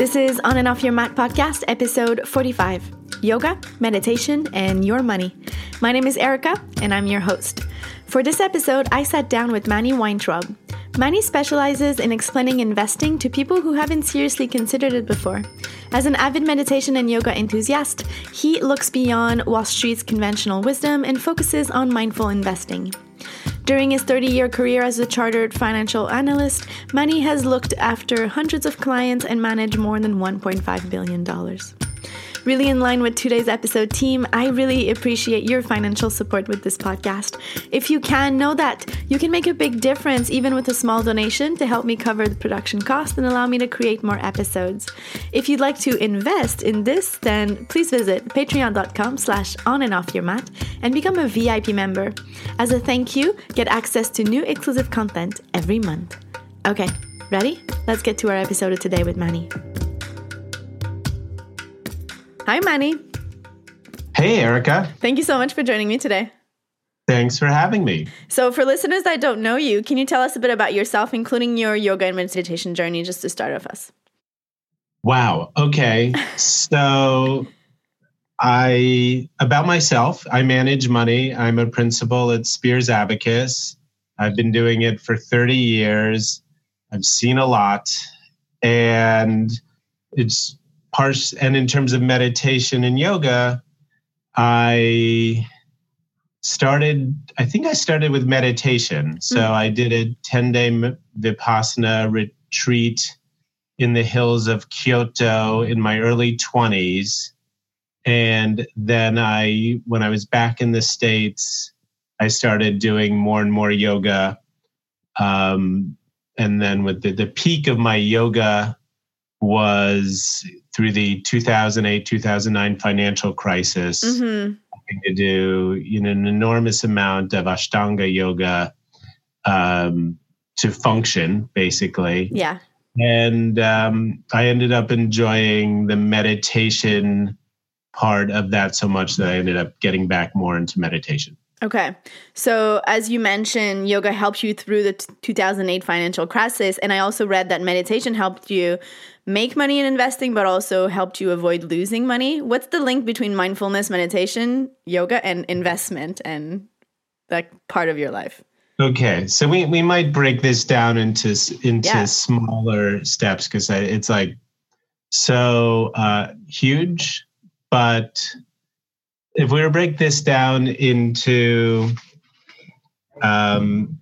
This is On and Off Your Mat podcast, episode 45 Yoga, Meditation, and Your Money. My name is Erica, and I'm your host. For this episode, I sat down with Manny Weintraub. Manny specializes in explaining investing to people who haven't seriously considered it before. As an avid meditation and yoga enthusiast, he looks beyond Wall Street's conventional wisdom and focuses on mindful investing. During his 30 year career as a chartered financial analyst, Manny has looked after hundreds of clients and managed more than $1.5 billion. Really in line with today's episode, team, I really appreciate your financial support with this podcast. If you can, know that you can make a big difference even with a small donation to help me cover the production cost and allow me to create more episodes. If you'd like to invest in this, then please visit patreon.com slash on and off your mat and become a VIP member. As a thank you, get access to new exclusive content every month. Okay, ready? Let's get to our episode of today with Manny. Hi, Manny. Hey, Erica. Thank you so much for joining me today. Thanks for having me. So, for listeners that don't know you, can you tell us a bit about yourself, including your yoga and meditation journey, just to start off us? Wow. Okay. so, I, about myself, I manage money. I'm a principal at Spears Abacus. I've been doing it for 30 years. I've seen a lot. And it's parts and in terms of meditation and yoga i started i think i started with meditation. So mm-hmm. i did a 10 day vipassana retreat in the hills of kyoto in my early 20s and then i when i was back in the states i started doing more and more yoga. Um, and then with the, the peak of my yoga was through the 2008 2009 financial crisis mm-hmm. to do you know an enormous amount of ashtanga yoga um, to function basically. Yeah. And um, i ended up enjoying the meditation part of that so much that i ended up getting back more into meditation Okay. So, as you mentioned, yoga helped you through the t- 2008 financial crisis. And I also read that meditation helped you make money in investing, but also helped you avoid losing money. What's the link between mindfulness, meditation, yoga, and investment and that part of your life? Okay. So, we, we might break this down into, into yeah. smaller steps because it's like so uh, huge, but if we were to break this down into um,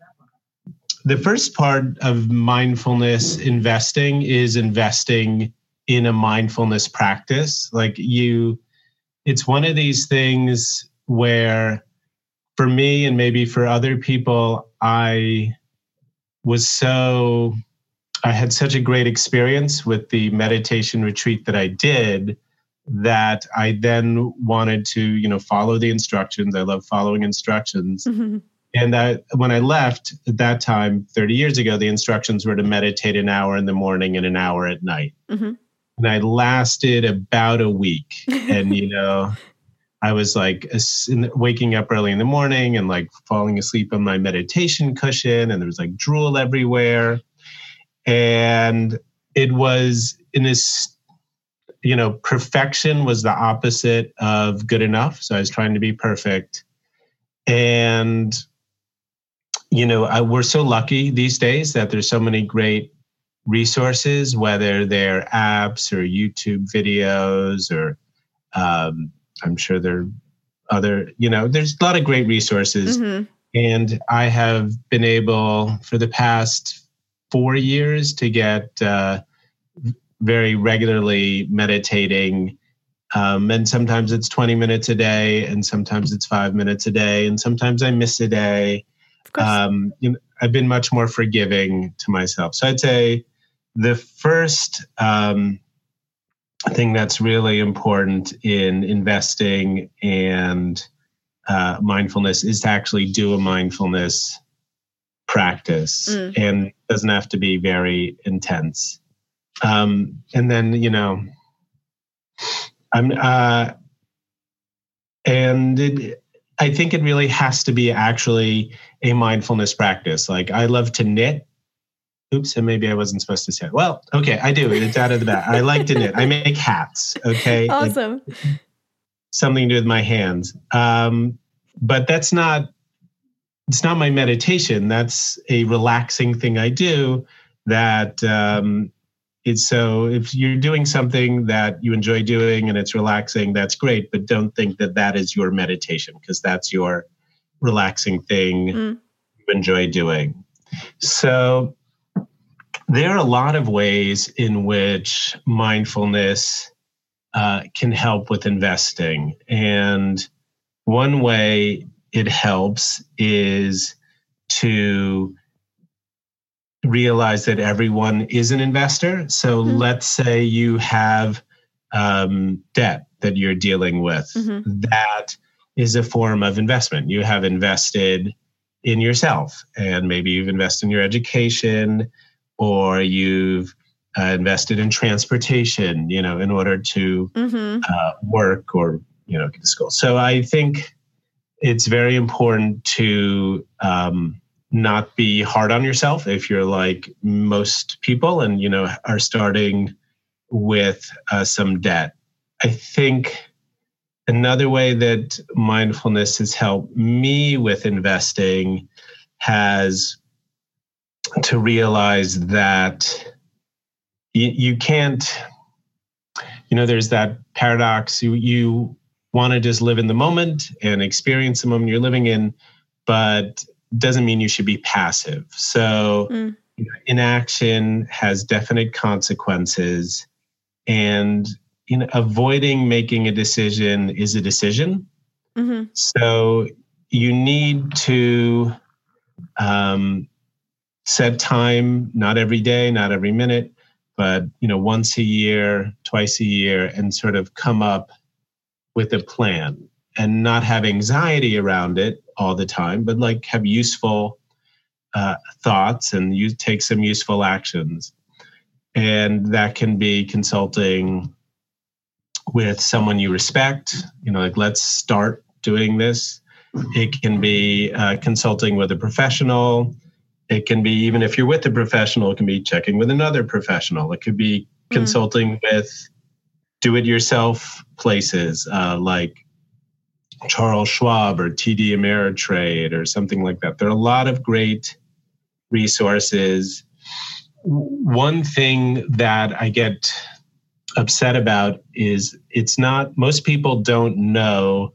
the first part of mindfulness investing is investing in a mindfulness practice. Like you, it's one of these things where for me and maybe for other people, I was so, I had such a great experience with the meditation retreat that I did that I then wanted to, you know, follow the instructions. I love following instructions. Mm-hmm. And that when I left at that time, 30 years ago, the instructions were to meditate an hour in the morning and an hour at night. Mm-hmm. And I lasted about a week. and, you know, I was like waking up early in the morning and like falling asleep on my meditation cushion, and there was like drool everywhere. And it was in this you know, perfection was the opposite of good enough. So I was trying to be perfect. And, you know, I, we're so lucky these days that there's so many great resources, whether they're apps or YouTube videos or um, I'm sure there are other, you know, there's a lot of great resources. Mm-hmm. And I have been able for the past four years to get uh, very regularly meditating. Um, and sometimes it's 20 minutes a day, and sometimes it's five minutes a day, and sometimes I miss a day. Um, you know, I've been much more forgiving to myself. So I'd say the first um, thing that's really important in investing and uh, mindfulness is to actually do a mindfulness practice, mm. and doesn't have to be very intense. Um, and then, you know, I'm, uh, and it, I think it really has to be actually a mindfulness practice. Like I love to knit. oops, and maybe I wasn't supposed to say it. Well, okay, I do. It's out of the bag. I like to knit. I make hats. Okay. Awesome. something to do with my hands. Um, but that's not it's not my meditation. That's a relaxing thing I do that um, it's so if you're doing something that you enjoy doing and it's relaxing, that's great. But don't think that that is your meditation because that's your relaxing thing mm. you enjoy doing. So there are a lot of ways in which mindfulness uh, can help with investing. And one way it helps is to realize that everyone is an investor. So mm-hmm. let's say you have um, debt that you're dealing with. Mm-hmm. That is a form of investment. You have invested in yourself, and maybe you've invested in your education, or you've uh, invested in transportation, you know, in order to mm-hmm. uh, work or you know get to school. So I think it's very important to um, not be hard on yourself if you're like most people and you know are starting with uh, some debt. I think another way that mindfulness has helped me with investing has to realize that you, you can't you know there's that paradox you you want to just live in the moment and experience the moment you're living in but doesn't mean you should be passive so mm. you know, inaction has definite consequences and you know avoiding making a decision is a decision mm-hmm. so you need to um, set time not every day not every minute but you know once a year twice a year and sort of come up with a plan and not have anxiety around it all the time but like have useful uh, thoughts and you take some useful actions and that can be consulting with someone you respect you know like let's start doing this it can be uh, consulting with a professional it can be even if you're with a professional, it can be checking with another professional. It could be mm. consulting with do it yourself places uh, like Charles Schwab or TD Ameritrade or something like that. There are a lot of great resources. One thing that I get upset about is it's not, most people don't know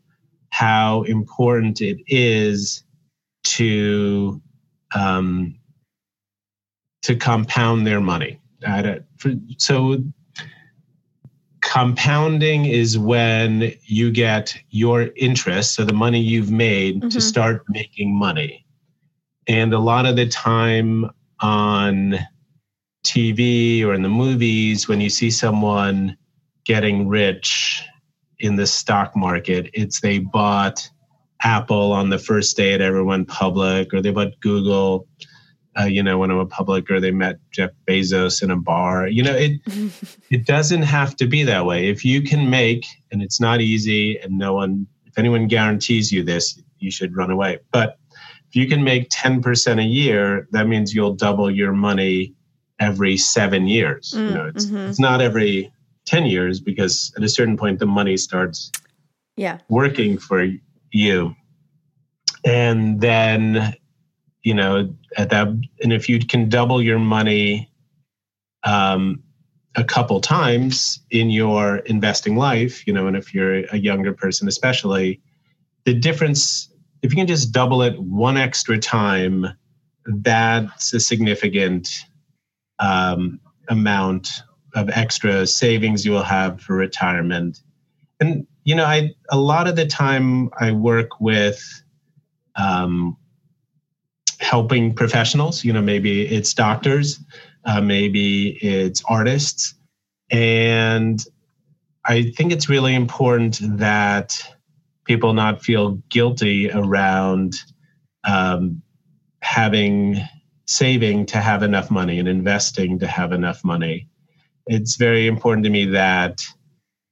how important it is to um, to compound their money. So, compounding is when you get your interest, so the money you've made, mm-hmm. to start making money. And a lot of the time on TV or in the movies, when you see someone getting rich in the stock market, it's they bought Apple on the first day it ever went public, or they bought Google, uh, you know, when it went public, or they met Jeff Bezos in a bar. You know, it it doesn't have to be that way. If you can make, and it's not easy, and no one, if anyone guarantees you this, you should run away. But if you can make ten percent a year, that means you'll double your money every seven years. Mm, you know, it's mm-hmm. it's not every ten years because at a certain point the money starts yeah working for you. And then, you know, at that, and if you can double your money um, a couple times in your investing life, you know, and if you're a younger person, especially, the difference, if you can just double it one extra time, that's a significant um, amount of extra savings you will have for retirement. And you know, I a lot of the time I work with um, helping professionals. You know, maybe it's doctors, uh, maybe it's artists, and I think it's really important that people not feel guilty around um, having saving to have enough money and investing to have enough money. It's very important to me that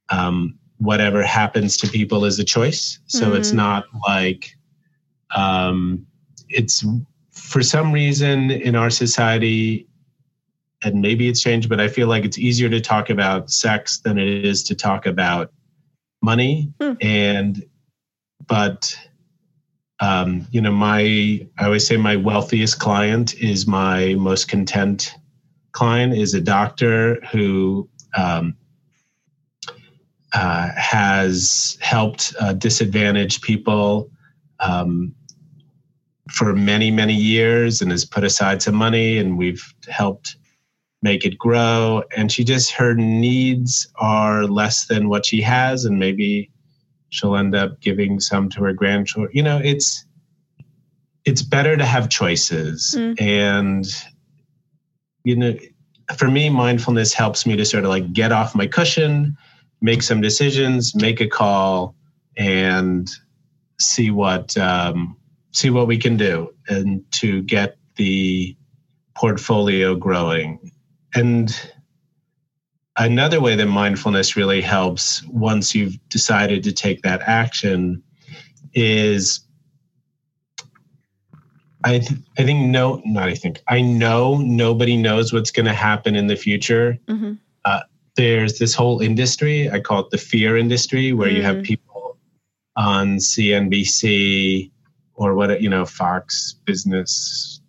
um, whatever happens to people is a choice. So mm-hmm. it's not like um, it's for some reason in our society, and maybe it's changed, but I feel like it's easier to talk about sex than it is to talk about money. Mm. And, but, um, you know, my, I always say my wealthiest client is my most content client, is a doctor who, um, uh, has helped uh, disadvantaged people um, for many, many years and has put aside some money, and we've helped make it grow. And she just, her needs are less than what she has, and maybe she'll end up giving some to her grandchildren. You know, it's, it's better to have choices. Mm. And, you know, for me, mindfulness helps me to sort of like get off my cushion, make some decisions, make a call, and see what um, see what we can do and to get the portfolio growing. And another way that mindfulness really helps once you've decided to take that action is I, th- I think no, not I think I know nobody knows what's going to happen in the future. Mm-hmm. Uh, there's this whole industry I call it the fear industry, where mm-hmm. you have mm. people on CNBC or what you know Fox Business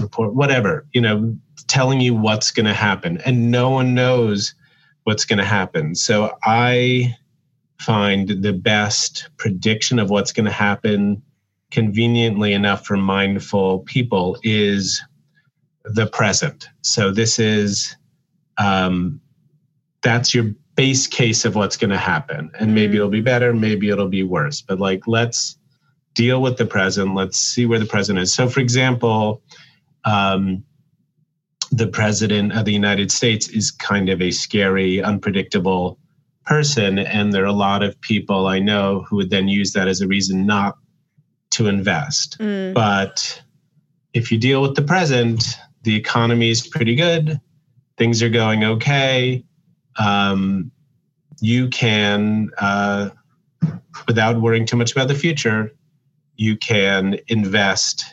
Report, whatever you know, telling you what's going to happen, and no one knows what's going to happen. So I find the best prediction of what's going to happen conveniently enough for mindful people is the present. So this is um, that's your base case of what's going to happen, and maybe mm. it'll be better, maybe it'll be worse. But like, let's deal with the present. Let's see where the present is. So, for example, um, the president of the United States is kind of a scary, unpredictable person, and there are a lot of people I know who would then use that as a reason not to invest. Mm. But if you deal with the present, the economy is pretty good, things are going okay. Um, you can, uh, without worrying too much about the future, you can invest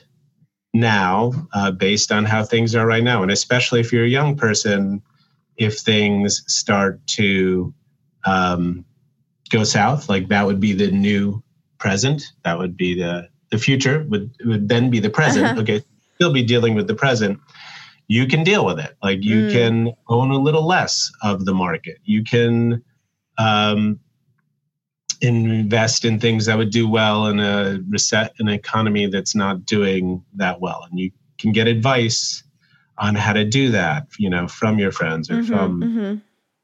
now uh, based on how things are right now. And especially if you're a young person, if things start to um, go south, like that would be the new present. That would be the the future would would then be the present. Uh-huh. Okay, still be dealing with the present. You can deal with it. Like you mm. can own a little less of the market. You can um, invest in things that would do well in a reset an economy that's not doing that well and you can get advice on how to do that you know from your friends or mm-hmm, from mm-hmm.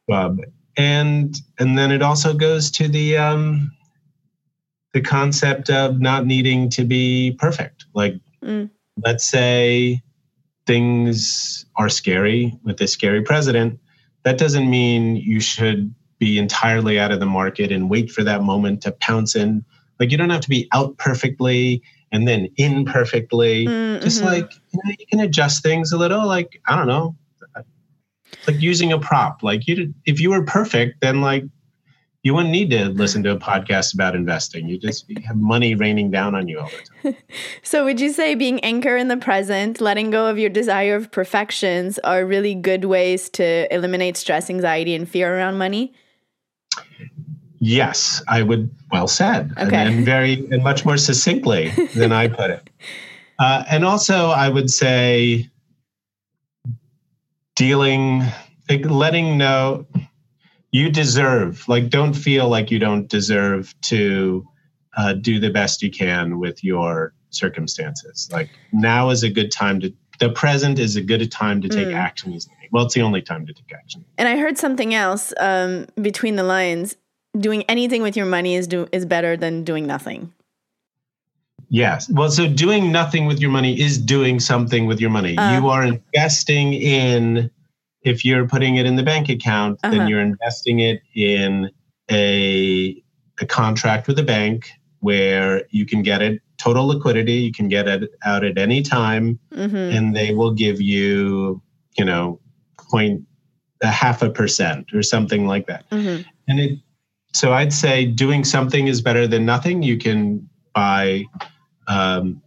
Bob. and and then it also goes to the um the concept of not needing to be perfect like mm. let's say things are scary with a scary president that doesn't mean you should be entirely out of the market and wait for that moment to pounce in. Like you don't have to be out perfectly and then in perfectly. Mm-hmm. Just like you, know, you can adjust things a little. Like I don't know, like using a prop. Like you, if you were perfect, then like you wouldn't need to listen to a podcast about investing. You just you have money raining down on you all the time. so, would you say being anchor in the present, letting go of your desire of perfections, are really good ways to eliminate stress, anxiety, and fear around money? Yes, I would. Well said, okay. and very and much more succinctly than I put it. Uh, and also, I would say dealing, like letting know you deserve. Like, don't feel like you don't deserve to uh, do the best you can with your circumstances. Like now is a good time to. The present is a good time to take mm. action. Well, it's the only time to take action. And I heard something else um, between the lines doing anything with your money is do is better than doing nothing. Yes. Well, so doing nothing with your money is doing something with your money. Uh, you are investing in if you're putting it in the bank account, uh-huh. then you're investing it in a a contract with a bank where you can get it total liquidity, you can get it out at any time mm-hmm. and they will give you, you know, point a half a percent or something like that. Mm-hmm. And it so I'd say doing something is better than nothing. You can buy. Um,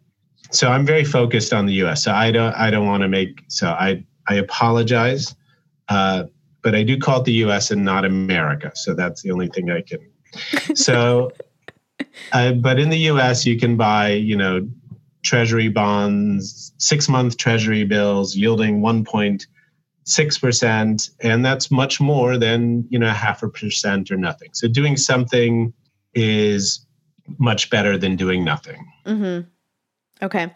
so I'm very focused on the U.S. So I don't I don't want to make so I I apologize. Uh, but I do call it the US and not America. So that's the only thing I can. So, uh, but in the US, you can buy, you know, treasury bonds, six month treasury bills yielding 1.6%. And that's much more than, you know, half a percent or nothing. So doing something is much better than doing nothing. Mm-hmm. Okay.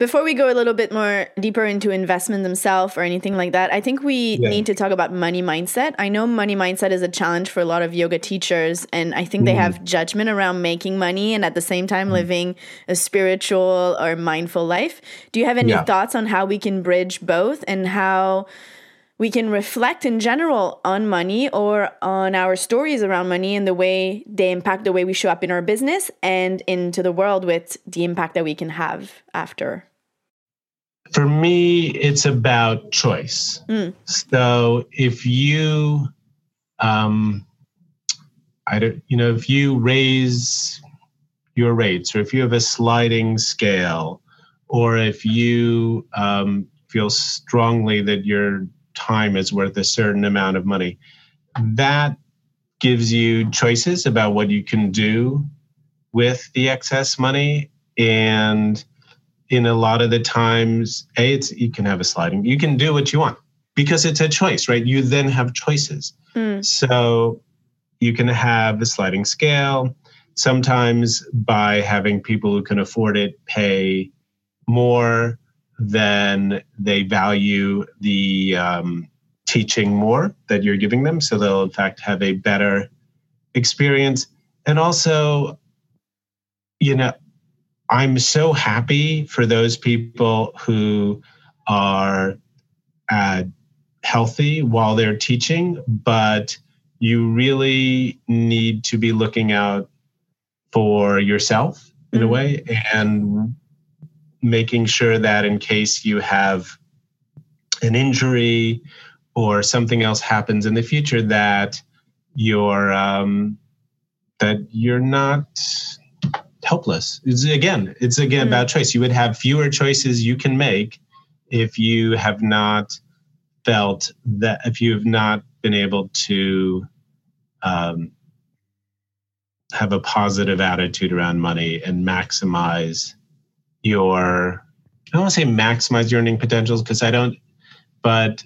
Before we go a little bit more deeper into investment themselves or anything like that, I think we yeah. need to talk about money mindset. I know money mindset is a challenge for a lot of yoga teachers, and I think mm. they have judgment around making money and at the same time mm. living a spiritual or mindful life. Do you have any yeah. thoughts on how we can bridge both and how? we can reflect in general on money or on our stories around money and the way they impact the way we show up in our business and into the world with the impact that we can have after. For me, it's about choice. Mm. So if you, um, I don't, you know, if you raise your rates, or if you have a sliding scale, or if you um, feel strongly that your time is worth a certain amount of money, that gives you choices about what you can do with the excess money and in a lot of the times, a it's you can have a sliding. You can do what you want because it's a choice, right? You then have choices. Mm. So you can have a sliding scale. Sometimes by having people who can afford it pay more than they value the um, teaching more that you're giving them. So they'll, in fact, have a better experience. And also, you know, I'm so happy for those people who are uh, healthy while they're teaching, but you really need to be looking out for yourself in mm-hmm. a way and making sure that in case you have an injury or something else happens in the future that you're um, that you're not helpless. It's, again, it's again mm. about choice. You would have fewer choices you can make if you have not felt that if you have not been able to um, have a positive attitude around money and maximize your I don't want to say maximize your earning potentials because I don't, but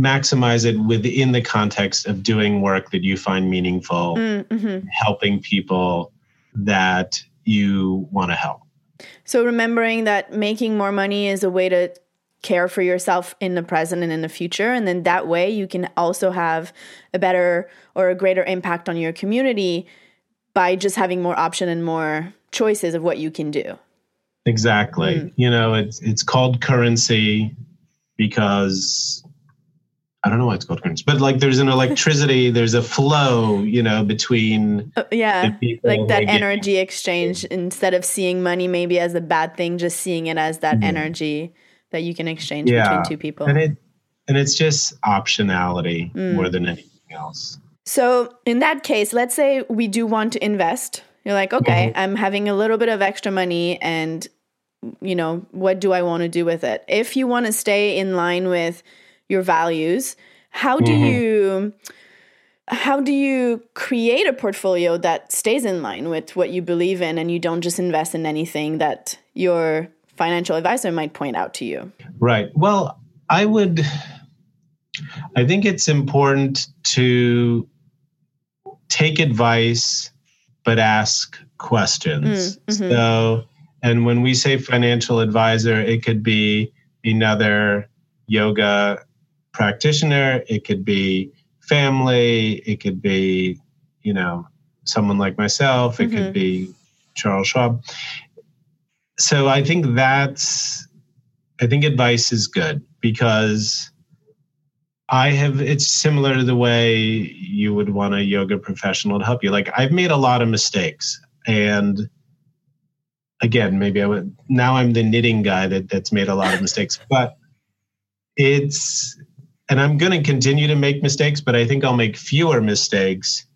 maximize it within the context of doing work that you find meaningful, mm, mm-hmm. helping people that you want to help. So remembering that making more money is a way to care for yourself in the present and in the future and then that way you can also have a better or a greater impact on your community by just having more option and more choices of what you can do. Exactly. Mm. You know, it's it's called currency because I don't know why it's called currency, but like there's an electricity, there's a flow, you know, between uh, yeah, like that energy get. exchange. Instead of seeing money maybe as a bad thing, just seeing it as that mm-hmm. energy that you can exchange yeah. between two people. And it and it's just optionality mm. more than anything else. So in that case, let's say we do want to invest. You're like, okay, mm-hmm. I'm having a little bit of extra money, and you know, what do I want to do with it? If you want to stay in line with your values how do mm-hmm. you how do you create a portfolio that stays in line with what you believe in and you don't just invest in anything that your financial advisor might point out to you right well i would i think it's important to take advice but ask questions mm, mm-hmm. so and when we say financial advisor it could be another yoga practitioner, it could be family, it could be, you know, someone like myself, it mm-hmm. could be Charles Schwab. So I think that's I think advice is good because I have it's similar to the way you would want a yoga professional to help you. Like I've made a lot of mistakes and again, maybe I would now I'm the knitting guy that that's made a lot of mistakes, but it's and I'm going to continue to make mistakes, but I think I'll make fewer mistakes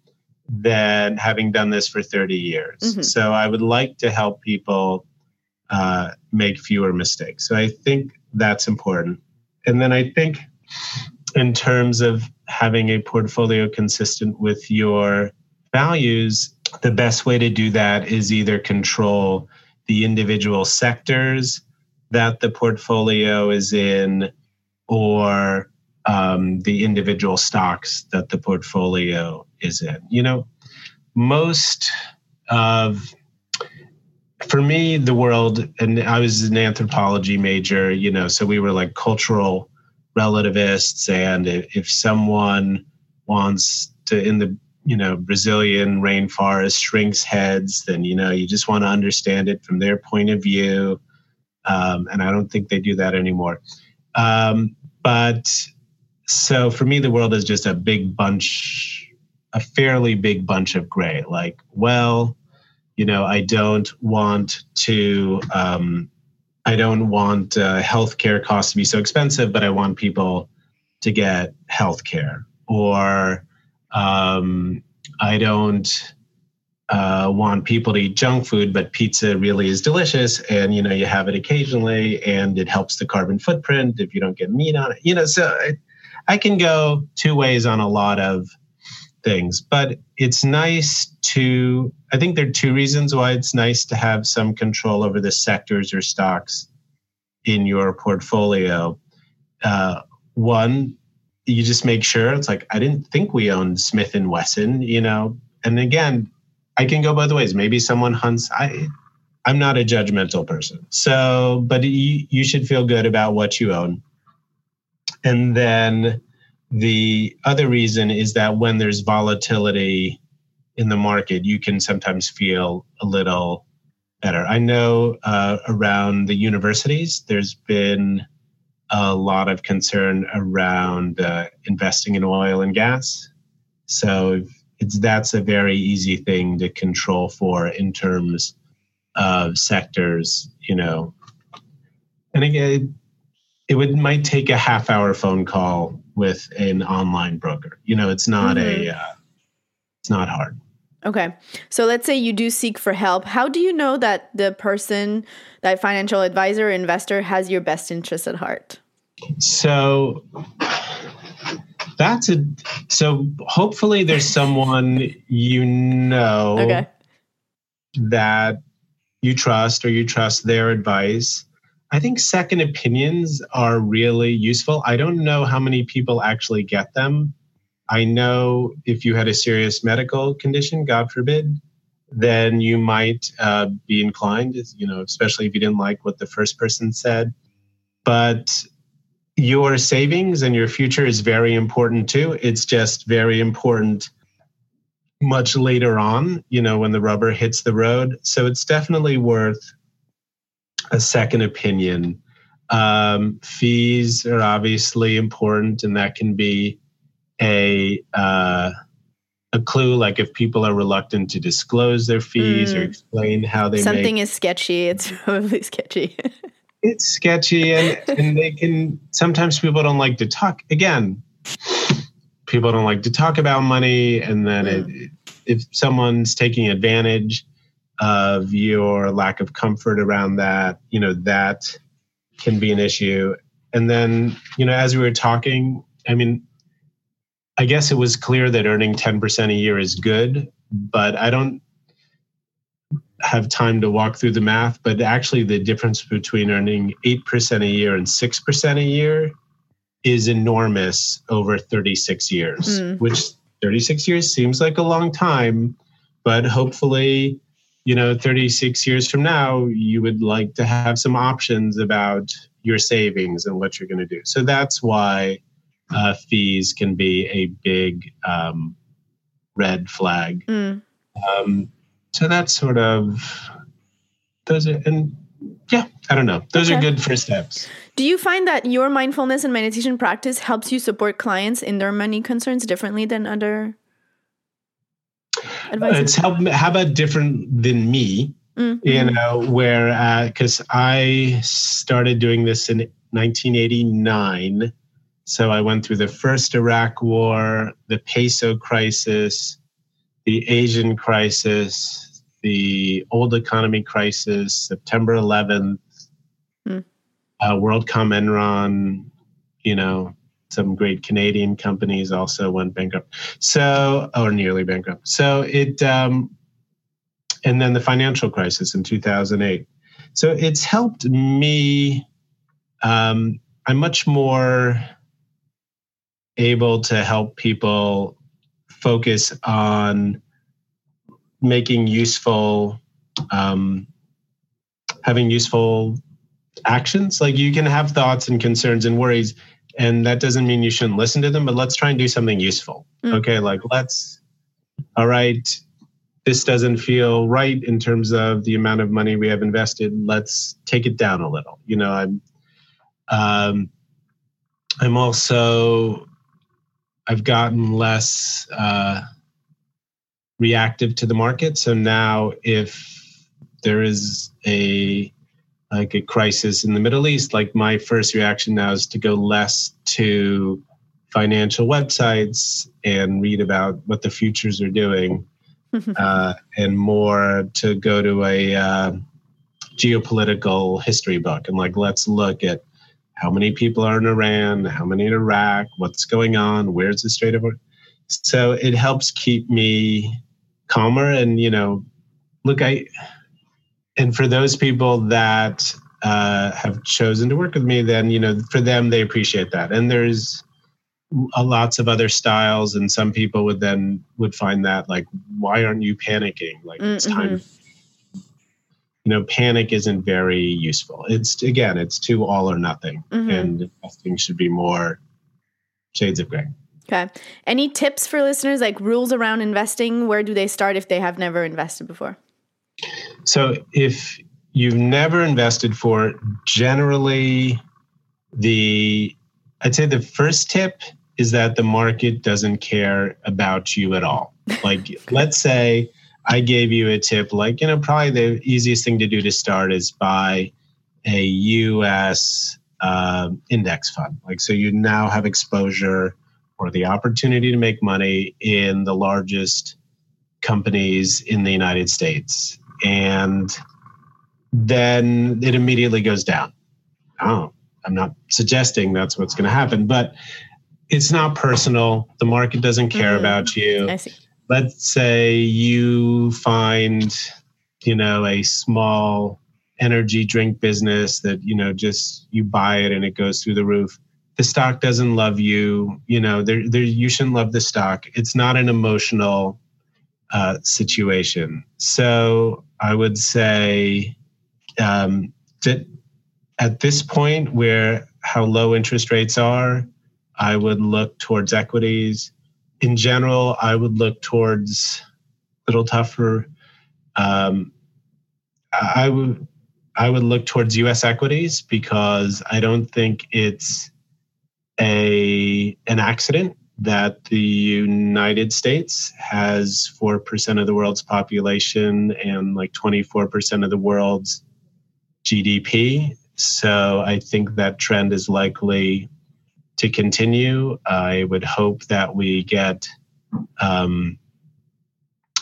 than having done this for 30 years. Mm-hmm. So I would like to help people uh, make fewer mistakes. So I think that's important. and then I think in terms of having a portfolio consistent with your values, the best way to do that is either control the individual sectors that the portfolio is in or um, the individual stocks that the portfolio is in. You know, most of for me the world and i was an anthropology major you know so we were like cultural relativists and if someone wants to in the you know brazilian rainforest shrinks heads then you know you just want to understand it from their point of view um, and i don't think they do that anymore um, but so for me the world is just a big bunch a fairly big bunch of gray. Like well you know i don't want to um, i don't want uh, healthcare costs to be so expensive but i want people to get healthcare. Or um, i don't uh, want people to eat junk food but pizza really is delicious and you know you have it occasionally and it helps the carbon footprint if you don't get meat on it. You know so I, I can go two ways on a lot of things but it's nice to i think there are two reasons why it's nice to have some control over the sectors or stocks in your portfolio. Uh, one you just make sure it's like i didn't think we owned smith and wesson you know? And again i can go both ways. Maybe someone hunts i i'm not a judgmental person. So but you, you should feel good about what you own and then the other reason is that when there's volatility in the market, you can sometimes feel a little better. I know uh, around the universities, there's been a lot of concern around uh, investing in oil and gas. So it's that's a very easy thing to control for in terms of sectors, you know. And again, it would might take a half hour phone call with an online broker. You know, it's not mm-hmm. a uh, it's not hard. Okay. So let's say you do seek for help. How do you know that the person, that financial advisor, investor has your best interest at heart? So that's a so hopefully there's someone you know okay. that you trust or you trust their advice I think second opinions are really useful. I don't know how many people actually get them. I know if you had a serious medical condition, God forbid, then you might uh, be inclined, you know, especially if you didn't like what the first person said. But your savings and your future is very important too. It's just very important much later on, you know, when the rubber hits the road. So it's definitely worth a second opinion. Um, fees are obviously important, and that can be a uh, a clue. Like if people are reluctant to disclose their fees mm. or explain how they something make, is sketchy. It's probably sketchy. it's sketchy, and and they can sometimes people don't like to talk. Again, people don't like to talk about money, and then mm. it, if someone's taking advantage of your lack of comfort around that, you know, that can be an issue. And then, you know, as we were talking, I mean, I guess it was clear that earning 10% a year is good, but I don't have time to walk through the math. But actually, the difference between earning 8% a year and 6% a year is enormous over 36 years, mm. which 36 years seems like a long time, but hopefully you know 36 years from now you would like to have some options about your savings and what you're going to do so that's why uh, fees can be a big um, red flag mm. um, so that's sort of those are and yeah i don't know those okay. are good first steps do you find that your mindfulness and meditation practice helps you support clients in their money concerns differently than other advice? It's how how about different than me? Mm-hmm. You know, where because uh, I started doing this in 1989. So I went through the first Iraq War, the peso crisis, the Asian crisis, the old economy crisis, September 11th, mm. uh, WorldCom Enron, you know, some great Canadian companies also went bankrupt. So, or nearly bankrupt. So it, um, and then the financial crisis in 2008. So it's helped me. Um, I'm much more able to help people focus on making useful, um, having useful actions. Like you can have thoughts and concerns and worries, and that doesn't mean you shouldn't listen to them, but let's try and do something useful. Mm. Okay, like let's, all right, this doesn't feel right in terms of the amount of money we have invested. Let's take it down a little. You know, I'm, um, I'm also, I've gotten less uh, reactive to the market. So now, if there is a like a crisis in the Middle East, like my first reaction now is to go less to financial websites and read about what the futures are doing, uh, and more to go to a uh, geopolitical history book and like let's look at how many people are in Iran, how many in Iraq, what's going on, where's the Strait of. So it helps keep me calmer and you know, look, I and for those people that uh, have chosen to work with me, then you know for them they appreciate that. And there's lots of other styles, and some people would then would find that like, why aren't you panicking? Like mm-hmm. it's time. You know, panic isn't very useful. It's again, it's too all or nothing, mm-hmm. and investing should be more shades of gray. Okay. Any tips for listeners, like rules around investing? Where do they start if they have never invested before? So if you've never invested for it, generally the I'd say the first tip is that the market doesn't care about you at all. Like let's say I gave you a tip like, you know, probably the easiest thing to do to start is buy a US uh, index fund. Like, so you now have exposure or the opportunity to make money in the largest companies in the United States and then it immediately goes down. Oh, I'm not suggesting that's what's going to happen, but it's not personal. The market doesn't care mm, about you. Let's say you find, you know, a small energy drink business that, you know, just you buy it and it goes through the roof. The stock doesn't love you. You know, there, there, you shouldn't love the stock. It's not an emotional uh, situation. So I would say um, that at this point, where how low interest rates are, I would look towards equities. In general, I would look towards a little tougher. Um, I would I would look towards U.S. equities because I don't think it's a an accident that the United States has 4% of the world's population and like 24% of the world's GDP. So I think that trend is likely to continue. I would hope that we get um,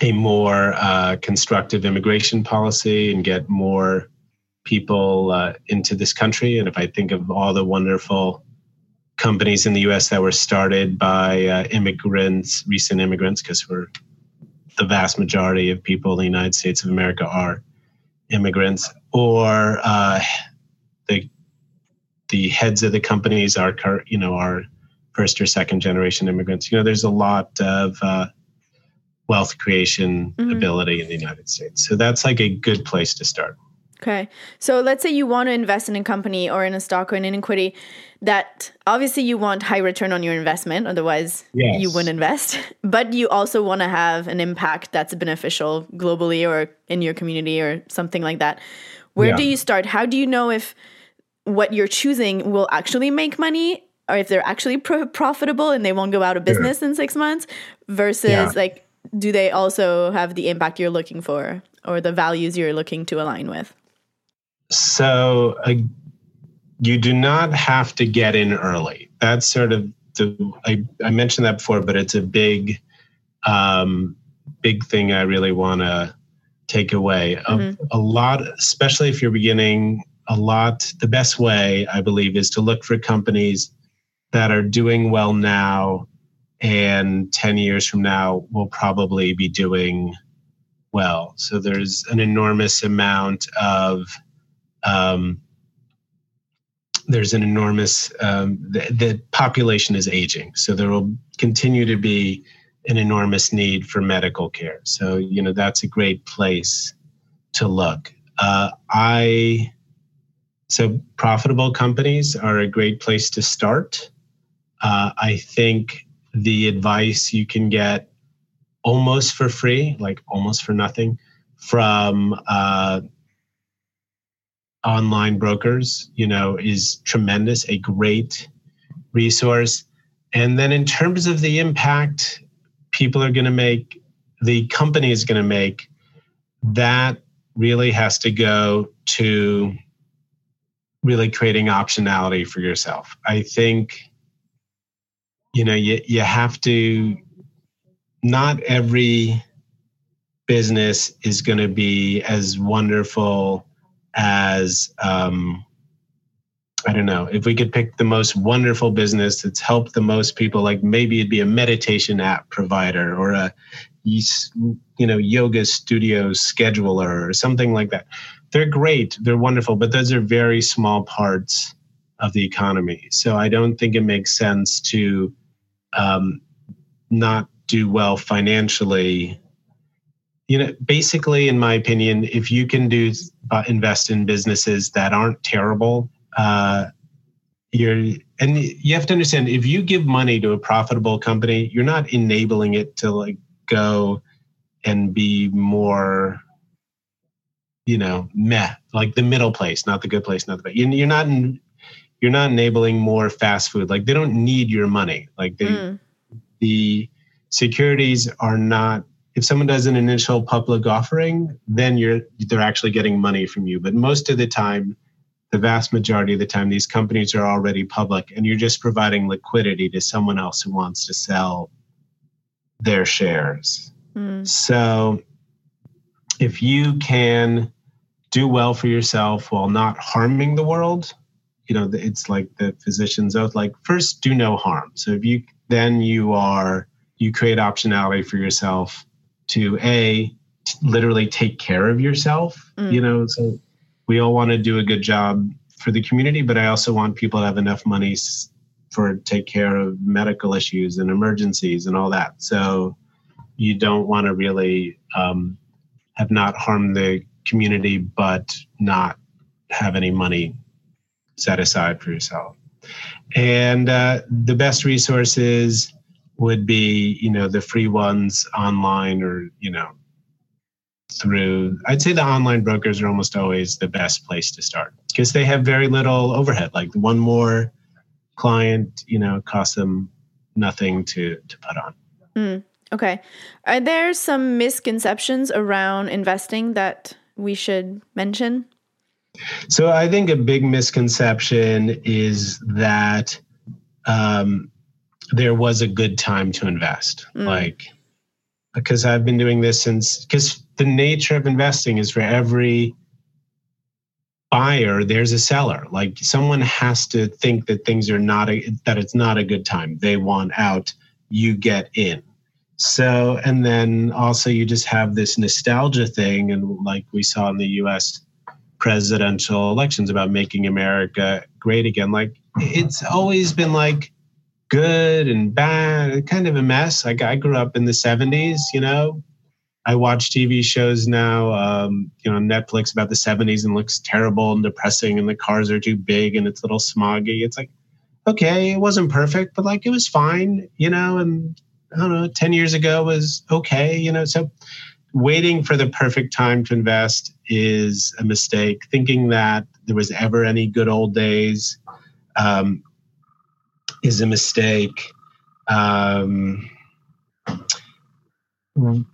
a more uh, constructive immigration policy and get more people uh, into this country. And if I think of all the wonderful companies in the US that were started by uh, immigrants, recent immigrants, because we're the vast majority of people in the United States of America are immigrants, or uh, the the heads of the companies are you know are first or second generation immigrants. You know, there's a lot of uh, wealth creation mm-hmm. ability in the United States, so that's like a good place to start. Okay. So let's say you want to invest in a company or in a stock or in an equity that obviously you want high return on your investment, otherwise yes. you wouldn't invest. But you also want to have an impact that's beneficial globally or in your community or something like that. Where yeah. do you start? How do you know if what you're choosing will actually make money or if they're actually pro- profitable and they won't go out of business sure. in six months versus yeah. like, do they also have the impact you're looking for or the values you're looking to align with? So uh, you do not have to get in early. That's sort of the I, I mentioned that before, but it's a big, um, big thing I really want to take away. Mm-hmm. A, a lot, especially if you're beginning. A lot. The best way, I believe, is to look for companies that are doing well now and 10 years from now will probably be doing well. So there's an enormous amount of um, there's an enormous um, the, the population is aging, so there will continue to be an enormous need for medical care. So you know that's a great place to look. Uh, I so profitable companies are a great place to start. Uh, I think the advice you can get almost for free, like almost for nothing, from uh, online brokers, you know, is tremendous, a great resource. And then in terms of the impact people are going to make, the company is going to make, that really has to go to really creating optionality for yourself. I think, you know, you, you have to, not every business is going to be as wonderful as um, I don't know if we could pick the most wonderful business that's helped the most people. Like maybe it'd be a meditation app provider or a you know yoga studio scheduler or something like that. They're great, they're wonderful, but those are very small parts of the economy. So I don't think it makes sense to um, not do well financially you know basically in my opinion if you can do uh, invest in businesses that aren't terrible uh, you're and you have to understand if you give money to a profitable company you're not enabling it to like go and be more you know meh like the middle place not the good place not the bad. You're not in, you're not enabling more fast food. Like they don't need your money. Like they mm. the securities are not if someone does an initial public offering, then you're they're actually getting money from you. But most of the time, the vast majority of the time, these companies are already public, and you're just providing liquidity to someone else who wants to sell their shares. Mm. So, if you can do well for yourself while not harming the world, you know, it's like the physician's oath. Like first, do no harm. So if you then you are you create optionality for yourself to a literally take care of yourself mm. you know so we all want to do a good job for the community but i also want people to have enough money for take care of medical issues and emergencies and all that so you don't want to really um, have not harmed the community but not have any money set aside for yourself and uh, the best resources would be you know the free ones online or you know through i'd say the online brokers are almost always the best place to start because they have very little overhead. Like one more client you know costs them nothing to to put on. Mm, okay. Are there some misconceptions around investing that we should mention? So i think a big misconception is that um, there was a good time to invest. Mm. Like, because I've been doing this since, because the nature of investing is for every buyer, there's a seller. Like, someone has to think that things are not, a, that it's not a good time. They want out, you get in. So, and then also you just have this nostalgia thing. And like we saw in the US presidential elections about making America great again. Like, it's always been like, good and bad, kind of a mess. Like I grew up in the 70s, you know. I watch TV shows now, um, you know, Netflix about the 70s and looks terrible and depressing and the cars are too big and it's a little smoggy. It's like, okay, it wasn't perfect, but like it was fine, you know, and I don't know, 10 years ago was okay, you know. So waiting for the perfect time to invest is a mistake. Thinking that there was ever any good old days um, is a mistake. Um,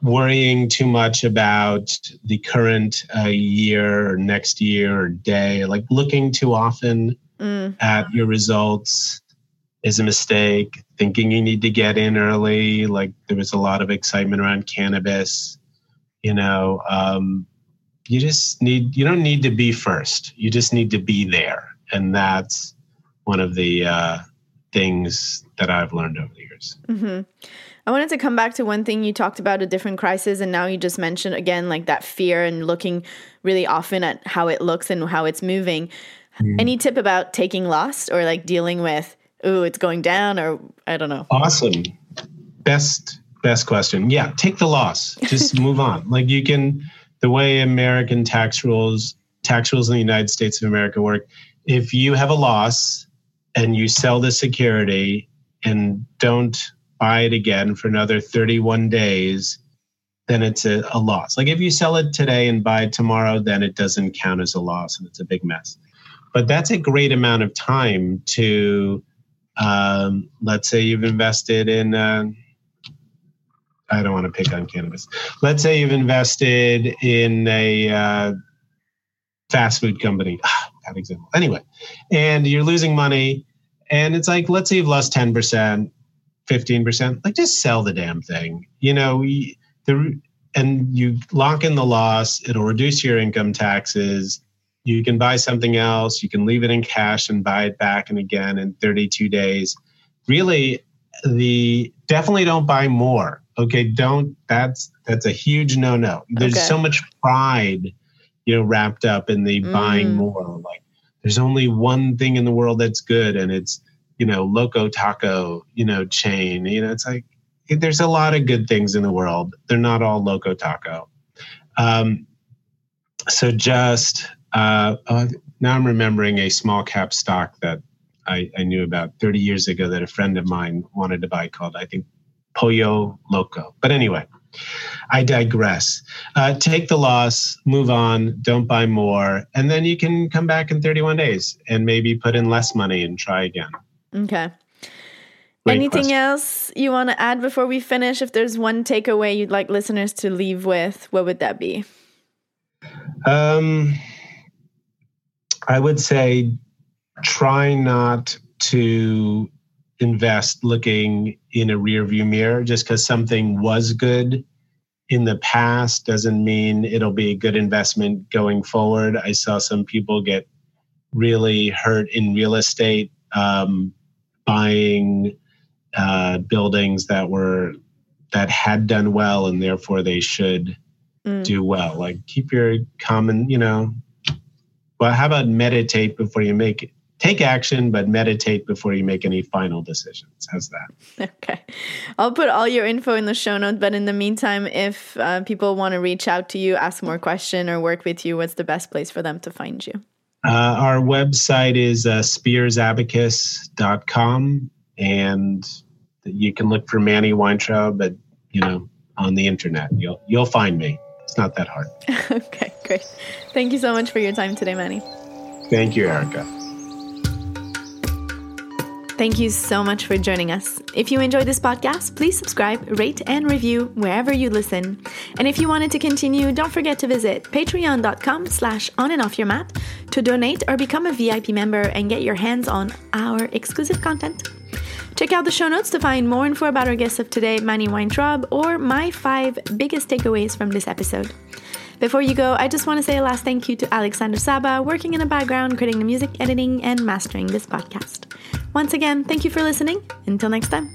worrying too much about the current uh, year or next year or day, like looking too often mm. at your results is a mistake. Thinking you need to get in early, like there was a lot of excitement around cannabis. You know, um, you just need, you don't need to be first. You just need to be there. And that's one of the, uh, things that I've learned over the years. Mm-hmm. I wanted to come back to one thing you talked about a different crisis, and now you just mentioned again, like that fear and looking really often at how it looks and how it's moving. Mm. Any tip about taking loss or like dealing with, ooh, it's going down, or I don't know? Awesome. Best, best question. Yeah, take the loss. Just move on. Like you can, the way American tax rules, tax rules in the United States of America work, if you have a loss and you sell the security and don't buy it again for another 31 days, then it's a, a, loss. Like if you sell it today and buy it tomorrow, then it doesn't count as a loss and it's a big mess. But that's a great amount of time to, um, let's say you've invested in, uh, I don't want to pick on cannabis. Let's say you've invested in a uh, fast food company. Example. Anyway, and you're losing money. And it's like, let's say you've lost 10%, 15%, like just sell the damn thing. You know, the, and you lock in the loss, it'll reduce your income taxes. You can buy something else, you can leave it in cash and buy it back and again in 32 days. Really, the definitely don't buy more. Okay, don't that's that's a huge no-no. There's okay. so much pride, you know, wrapped up in the mm. buying more. Like there's only one thing in the world that's good and it's you know, Loco Taco, you know, chain. You know, it's like there's a lot of good things in the world. They're not all Loco Taco. Um, so just uh, uh, now I'm remembering a small cap stock that I, I, knew about 30 years ago that a friend of mine wanted to buy called, I think, Pollo Loco. But anyway, I digress. Uh, take the loss, move on, don't buy more, and then you can come back in 31 days and maybe put in less money and try again. Okay. Great Anything question. else you want to add before we finish? If there's one takeaway you'd like listeners to leave with, what would that be? Um, I would say try not to invest looking in a rearview mirror just because something was good in the past doesn't mean it'll be a good investment going forward. I saw some people get really hurt in real estate um, buying uh, buildings that were that had done well and therefore they should mm. do well like keep your common you know well how about meditate before you make take action but meditate before you make any final decisions how's that okay i'll put all your info in the show notes but in the meantime if uh, people want to reach out to you ask more question or work with you what's the best place for them to find you uh, our website is uh, spearsabacus.com, and you can look for Manny Weintraub, but you know, on the internet, you'll you'll find me. It's not that hard. okay, great. Thank you so much for your time today, Manny. Thank you, Erica. Thank you so much for joining us. If you enjoyed this podcast, please subscribe, rate, and review wherever you listen. And if you wanted to continue, don't forget to visit patreon.com slash on and off your mat to donate or become a VIP member and get your hands on our exclusive content. Check out the show notes to find more info about our guests of today, Manny Weintraub, or my five biggest takeaways from this episode. Before you go, I just want to say a last thank you to Alexander Saba, working in the background, creating the music, editing, and mastering this podcast. Once again, thank you for listening. Until next time.